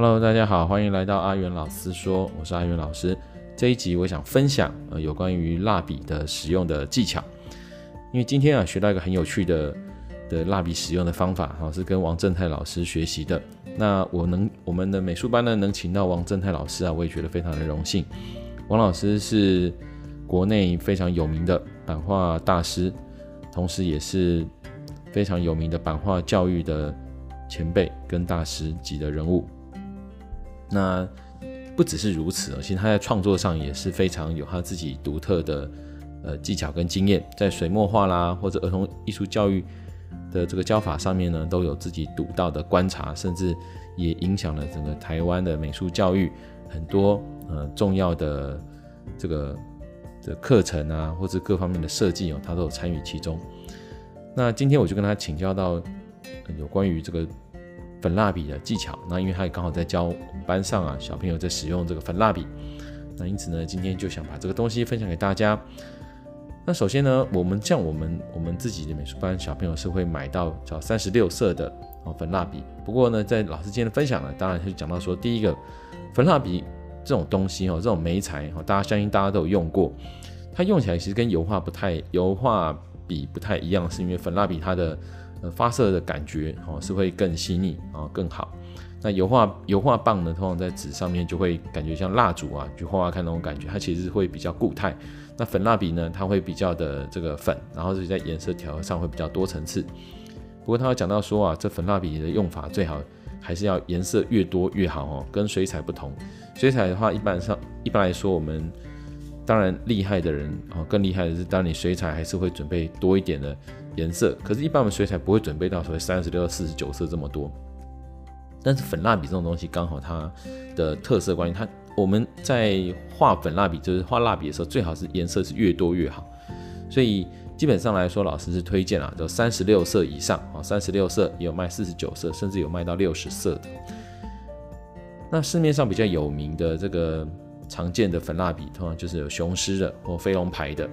Hello，大家好，欢迎来到阿元老师说，我是阿元老师。这一集我想分享呃有关于蜡笔的使用的技巧，因为今天啊学到一个很有趣的的蜡笔使用的方法，哈，是跟王正泰老师学习的。那我能我们的美术班呢能请到王正泰老师啊，我也觉得非常的荣幸。王老师是国内非常有名的版画大师，同时也是非常有名的版画教育的前辈跟大师级的人物。那不只是如此，其实他在创作上也是非常有他自己独特的呃技巧跟经验，在水墨画啦或者儿童艺术教育的这个教法上面呢，都有自己独到的观察，甚至也影响了整个台湾的美术教育很多呃重要的这个的课程啊，或者各方面的设计哦，他都有参与其中。那今天我就跟他请教到有关于这个。粉蜡笔的技巧，那因为他也刚好在教我们班上啊小朋友在使用这个粉蜡笔，那因此呢，今天就想把这个东西分享给大家。那首先呢，我们像我们我们自己的美术班小朋友是会买到叫三十六色的哦粉蜡笔。不过呢，在老师今天的分享呢，当然是讲到说，第一个粉蜡笔这种东西哦，这种媒材哦，大家相信大家都有用过，它用起来其实跟油画不太油画笔不太一样，是因为粉蜡笔它的。呃，发射的感觉哦是会更细腻啊，更好。那油画油画棒呢，通常在纸上面就会感觉像蜡烛啊，去画画看那种感觉，它其实会比较固态。那粉蜡笔呢，它会比较的这个粉，然后是在颜色调和上会比较多层次。不过他有讲到说啊，这粉蜡笔的用法最好还是要颜色越多越好哦，跟水彩不同。水彩的话，一般上一般来说，我们当然厉害的人啊，更厉害的是，当你水彩还是会准备多一点的。颜色，可是，一般我们水彩不会准备到所谓三十六四十九色这么多。但是粉蜡笔这种东西，刚好它的特色关于它，我们在画粉蜡笔，就是画蜡笔的时候，最好是颜色是越多越好。所以基本上来说，老师是推荐啊，就三十六色以上啊，三十六色也有卖四十九色，甚至有卖到六十色的。那市面上比较有名的这个常见的粉蜡笔，通常就是有雄狮的或飞龙牌的。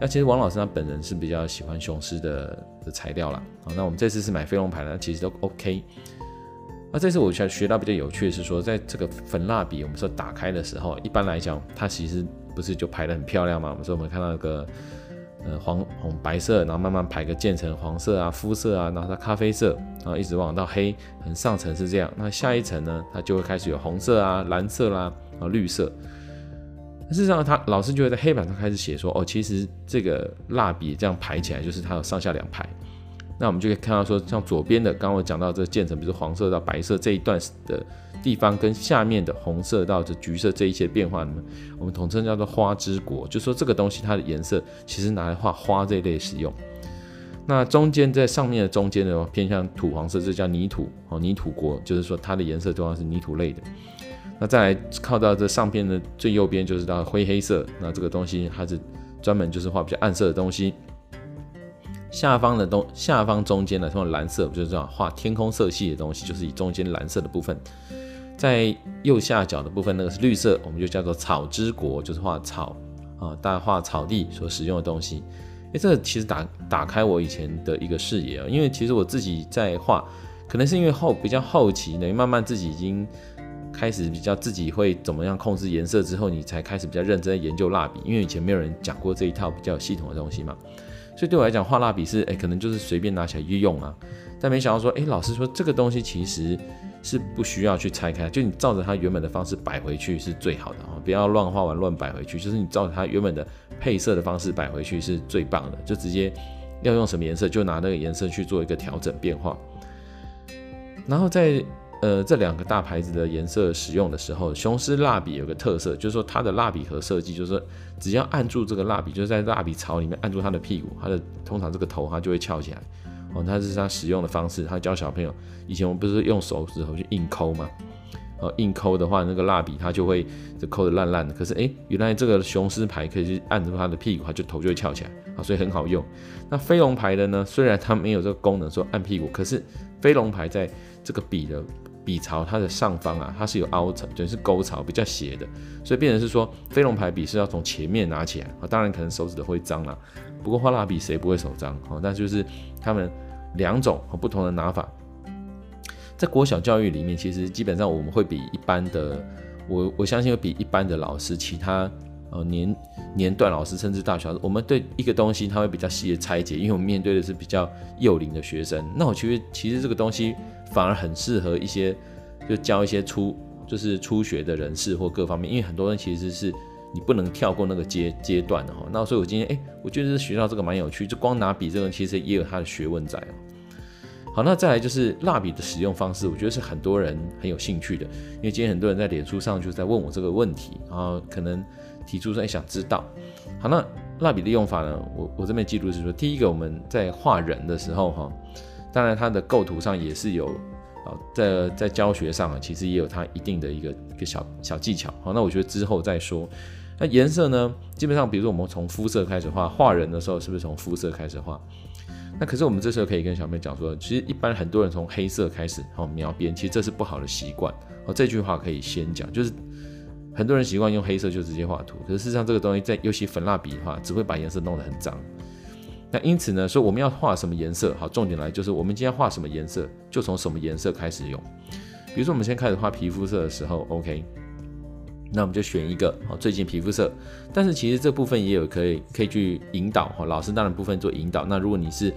那其实王老师他本人是比较喜欢雄狮的的材料啦。啊，那我们这次是买飞龙牌的，其实都 OK。那这次我学学到比较有趣的是说，在这个粉蜡笔我们说打开的时候，一般来讲它其实不是就排得很漂亮嘛？我们说我们看到那个呃黄红白色，然后慢慢排个渐层黄色啊、肤色啊，然后它咖啡色，然后一直往到黑，很上层是这样。那下一层呢，它就会开始有红色啊、蓝色啦、啊绿色。事实上，他老师就会在黑板上开始写说：“哦，其实这个蜡笔这样排起来，就是它有上下两排。那我们就可以看到说，像左边的，刚刚我讲到这个渐层，比如说黄色到白色这一段的地方，跟下面的红色到这橘色这一些变化，呢，我们统称叫做花之国，就说这个东西它的颜色其实拿来画花这一类使用。那中间在上面的中间的偏向土黄色，这叫泥土哦，泥土国，就是说它的颜色通常是泥土类的。”那再来靠到这上边的最右边就是到灰黑色，那这个东西它是专门就是画比较暗色的东西。下方的东下方中间的这种蓝色，就是这样画天空色系的东西，就是以中间蓝色的部分。在右下角的部分，那个是绿色，我们就叫做草之国，就是画草啊，大家画草地所使用的东西。哎，这个其实打打开我以前的一个视野啊，因为其实我自己在画，可能是因为后比较后期，等于慢慢自己已经。开始比较自己会怎么样控制颜色之后，你才开始比较认真研究蜡笔，因为以前没有人讲过这一套比较系统的东西嘛。所以对我来讲，画蜡笔是哎，可能就是随便拿起来一用啊。但没想到说，哎，老师说这个东西其实是不需要去拆开，就你照着它原本的方式摆回去是最好的啊，不要乱画完乱摆回去。就是你照着它原本的配色的方式摆回去是最棒的，就直接要用什么颜色就拿那个颜色去做一个调整变化，然后再。呃，这两个大牌子的颜色使用的时候，雄狮蜡笔有个特色，就是说它的蜡笔盒设计，就是说只要按住这个蜡笔，就是在蜡笔槽里面按住它的屁股，它的通常这个头它就会翘起来。哦，它是它使用的方式。它教小朋友，以前我们不是用手指头去硬抠吗？哦，硬抠的话，那个蜡笔它就会就抠得烂烂的。可是哎，原来这个雄狮牌可以去按住它的屁股，它就头就会翘起来，啊，所以很好用。那飞龙牌的呢，虽然它没有这个功能说按屁股，可是飞龙牌在这个笔的。笔槽它的上方啊，它是有凹槽，就是沟槽比较斜的，所以变成是说飞龙牌笔是要从前面拿起来啊，当然可能手指都会脏啦，不过画蜡笔谁不会手脏？哦，那就是他们两种不同的拿法。在国小教育里面，其实基本上我们会比一般的，我我相信会比一般的老师，其他呃年年段老师甚至大小，我们对一个东西他会比较细的拆解，因为我们面对的是比较幼龄的学生。那我其实其实这个东西反而很适合一些就教一些初就是初学的人士或各方面，因为很多人其实是。你不能跳过那个阶阶段的哈，那所以我今天哎，我觉得学到这个蛮有趣，就光拿笔这个其实也有它的学问在哦。好，那再来就是蜡笔的使用方式，我觉得是很多人很有兴趣的，因为今天很多人在脸书上就在问我这个问题，然后可能提出说想知道。好，那蜡笔的用法呢，我我这边记录是说，第一个我们在画人的时候哈，当然它的构图上也是有啊，在在教学上啊，其实也有它一定的一个一个小小技巧。好，那我觉得之后再说。那颜色呢？基本上，比如说我们从肤色开始画，画人的时候是不是从肤色开始画？那可是我们这时候可以跟小妹讲说，其实一般很多人从黑色开始哦描边，其实这是不好的习惯哦。这句话可以先讲，就是很多人习惯用黑色就直接画图，可是事实上这个东西在尤其粉蜡笔的话，只会把颜色弄得很脏。那因此呢，说我们要画什么颜色？好，重点来就是我们今天画什么颜色，就从什么颜色开始用。比如说我们先开始画皮肤色的时候，OK。那我们就选一个哦，最近皮肤色，但是其实这部分也有可以可以去引导哈，老师当然部分做引导。那如果你是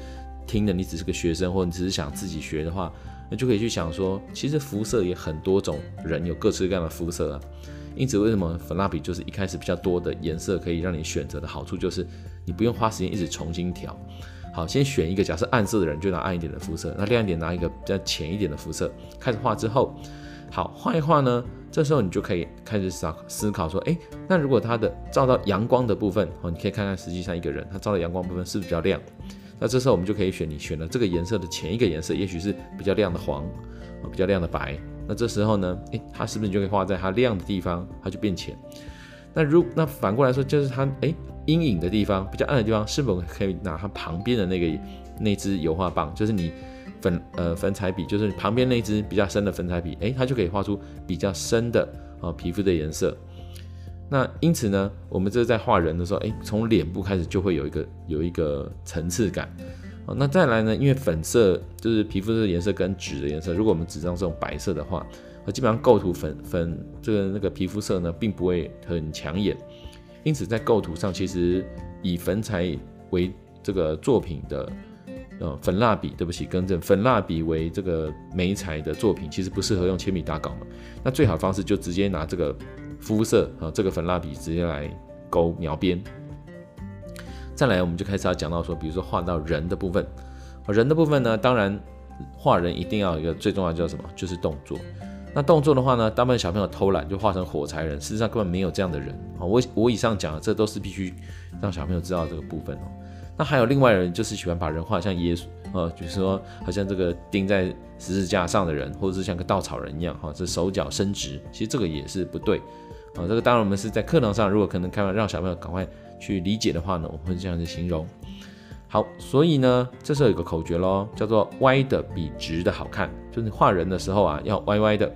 听的，你只是个学生，或者你只是想自己学的话，那就可以去想说，其实肤色也很多种人有各式各样的肤色啊。因此，为什么粉蜡笔就是一开始比较多的颜色可以让你选择的好处，就是你不用花时间一直重新调。好，先选一个，假设暗色的人就拿暗一点的肤色，那亮一点拿一个比较浅一点的肤色。开始画之后，好画一画呢。这时候你就可以开始思思考说，诶，那如果它的照到阳光的部分，哦，你可以看看实际上一个人他照到阳光部分是不是比较亮？那这时候我们就可以选你选了这个颜色的前一个颜色，也许是比较亮的黄，比较亮的白。那这时候呢，诶，它是不是就可以画在它亮的地方，它就变浅？那如那反过来说，就是它诶阴影的地方比较暗的地方，是否可以拿它旁边的那个那支油画棒，就是你。粉呃粉彩笔就是旁边那支比较深的粉彩笔，诶，它就可以画出比较深的啊、皮肤的颜色。那因此呢，我们这在画人的时候，诶，从脸部开始就会有一个有一个层次感。哦，那再来呢，因为粉色就是皮肤的颜色跟纸的颜色，如果我们纸张是用白色的话，基本上构图粉粉这个那个皮肤色呢，并不会很抢眼。因此在构图上，其实以粉彩为这个作品的。呃，粉蜡笔，对不起，更正，粉蜡笔为这个媒彩的作品，其实不适合用铅笔打稿嘛。那最好方式就直接拿这个肤色啊，这个粉蜡笔直接来勾描边。再来，我们就开始要讲到说，比如说画到人的部分，人的部分呢，当然画人一定要有一个最重要叫什么，就是动作。那动作的话呢，大部分小朋友偷懒就画成火柴人，事实上根本没有这样的人啊。我我以上讲的这都是必须让小朋友知道这个部分哦。那还有另外人，就是喜欢把人画像耶稣，呃，就是说好像这个钉在十字架上的人，或者是像个稻草人一样，哈，这手脚伸直，其实这个也是不对，啊，这个当然我们是在课堂上，如果可能开完让小朋友赶快去理解的话呢，我们会这样子形容。好，所以呢，这时候有个口诀喽，叫做歪的比直的好看，就是画人的时候啊，要歪歪的，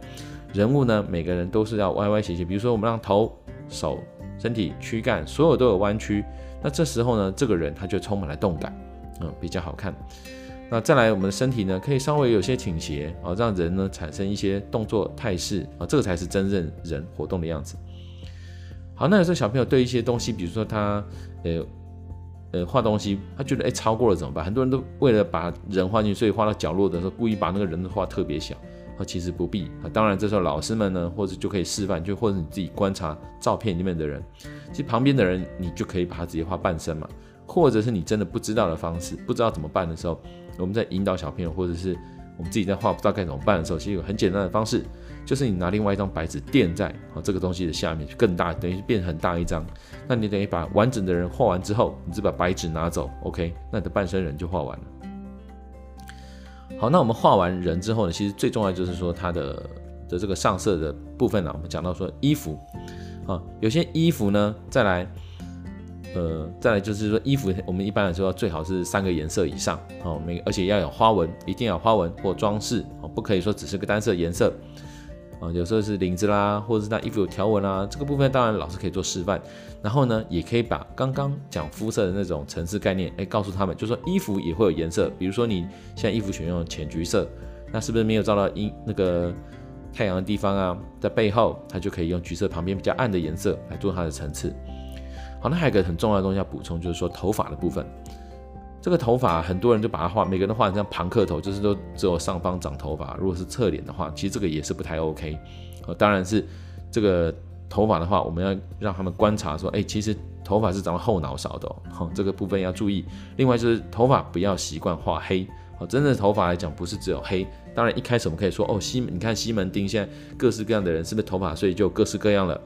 人物呢，每个人都是要歪歪斜斜，比如说我们让头、手、身体、躯干所有都有弯曲。那这时候呢，这个人他就充满了动感，嗯，比较好看。那再来，我们的身体呢，可以稍微有些倾斜啊，让人呢产生一些动作态势啊，这个才是真正人活动的样子。好，那有时候小朋友对一些东西，比如说他呃呃画东西，他觉得哎超过了怎么办？很多人都为了把人画进去，所以画到角落的时候，故意把那个人画特别小。啊，其实不必啊。当然，这时候老师们呢，或者就可以示范，就或者你自己观察照片里面的人，其实旁边的人，你就可以把他直接画半身嘛。或者是你真的不知道的方式，不知道怎么办的时候，我们在引导小朋友，或者是我们自己在画不知道该怎么办的时候，其实有很简单的方式，就是你拿另外一张白纸垫在啊这个东西的下面，更大，等于变很大一张。那你等于把完整的人画完之后，你只把白纸拿走，OK，那你的半身人就画完了。好，那我们画完人之后呢，其实最重要就是说它的的这个上色的部分呢，我们讲到说衣服啊，有些衣服呢，再来，呃，再来就是说衣服，我们一般来说最好是三个颜色以上哦，每而且要有花纹，一定要有花纹或装饰哦，不可以说只是个单色颜色。啊，有时候是领子啦，或者是那衣服有条纹啦，这个部分当然老师可以做示范。然后呢，也可以把刚刚讲肤色的那种层次概念，哎，告诉他们，就说衣服也会有颜色。比如说你现在衣服选用浅橘色，那是不是没有照到阴那个太阳的地方啊？在背后，它就可以用橘色旁边比较暗的颜色来做它的层次。好，那还有一个很重要的东西要补充，就是说头发的部分。这个头发很多人就把它画，每个人都画成像庞克头，就是都只有上方长头发。如果是侧脸的话，其实这个也是不太 OK。呃，当然是这个头发的话，我们要让他们观察说，哎，其实头发是长在后脑勺的哦，哦，这个部分要注意。另外就是头发不要习惯画黑。哦，真正的头发来讲，不是只有黑。当然一开始我们可以说，哦，西，你看西门町现在各式各样的人，是不是头发所以就各式各样了？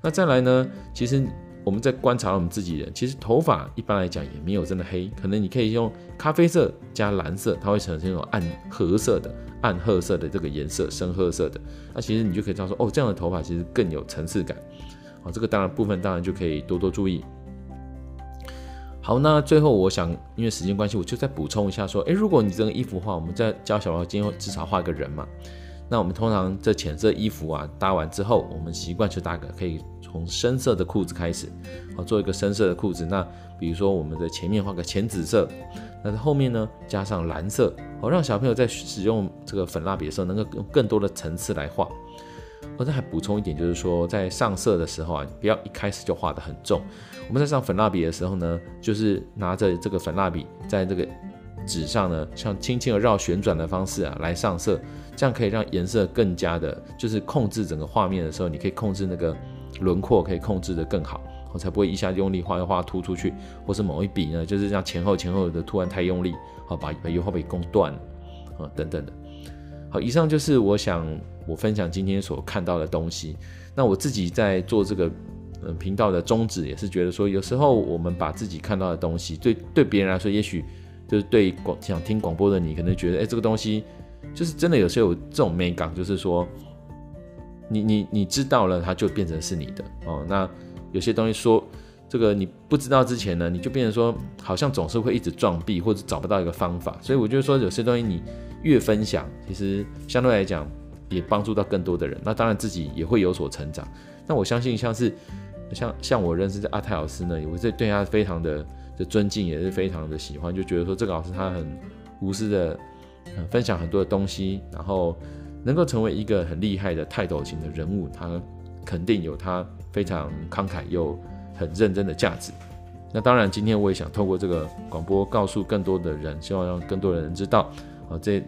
那再来呢，其实。我们在观察我们自己人，其实头发一般来讲也没有真的黑，可能你可以用咖啡色加蓝色，它会呈现一种暗褐色的、暗褐色的这个颜色，深褐色的。那其实你就可以知道说，哦，这样的头发其实更有层次感。好，这个当然部分当然就可以多多注意。好，那最后我想，因为时间关系，我就再补充一下说，诶，如果你这个衣服画，我们在教小朋友今天至少画一个人嘛。那我们通常这浅色衣服啊搭完之后，我们习惯就搭个可以。从深色的裤子开始，好，做一个深色的裤子。那比如说我们的前面画个浅紫色，那在后面呢加上蓝色，好，让小朋友在使用这个粉蜡笔的时候，能够用更多的层次来画。我再还补充一点，就是说在上色的时候啊，不要一开始就画得很重。我们在上粉蜡笔的时候呢，就是拿着这个粉蜡笔在这个纸上呢，像轻轻的绕旋转的方式啊来上色，这样可以让颜色更加的，就是控制整个画面的时候，你可以控制那个。轮廓可以控制得更好，我才不会一下用力画一画突出去，或是某一笔呢，就是这样前后前后的突然太用力，好把油画笔攻断了啊等等的。好，以上就是我想我分享今天所看到的东西。那我自己在做这个嗯频道的宗旨也是觉得说，有时候我们把自己看到的东西，对对别人来说，也许就是对广想听广播的你，可能觉得哎这个东西就是真的有时候有这种美感，就是说。你你你知道了，它就变成是你的哦。那有些东西说这个你不知道之前呢，你就变成说好像总是会一直撞壁或者找不到一个方法。所以我就说有些东西你越分享，其实相对来讲也帮助到更多的人。那当然自己也会有所成长。那我相信像是像像我认识的阿泰老师呢，我是对他非常的的尊敬，也是非常的喜欢，就觉得说这个老师他很无私的分享很多的东西，然后。能够成为一个很厉害的泰斗型的人物，他肯定有他非常慷慨又很认真的价值。那当然，今天我也想透过这个广播告诉更多的人，希望让更多的人知道啊，这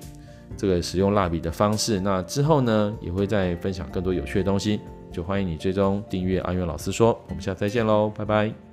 这个使用蜡笔的方式。那之后呢，也会再分享更多有趣的东西，就欢迎你追踪订阅阿元老师说。我们下次再见喽，拜拜。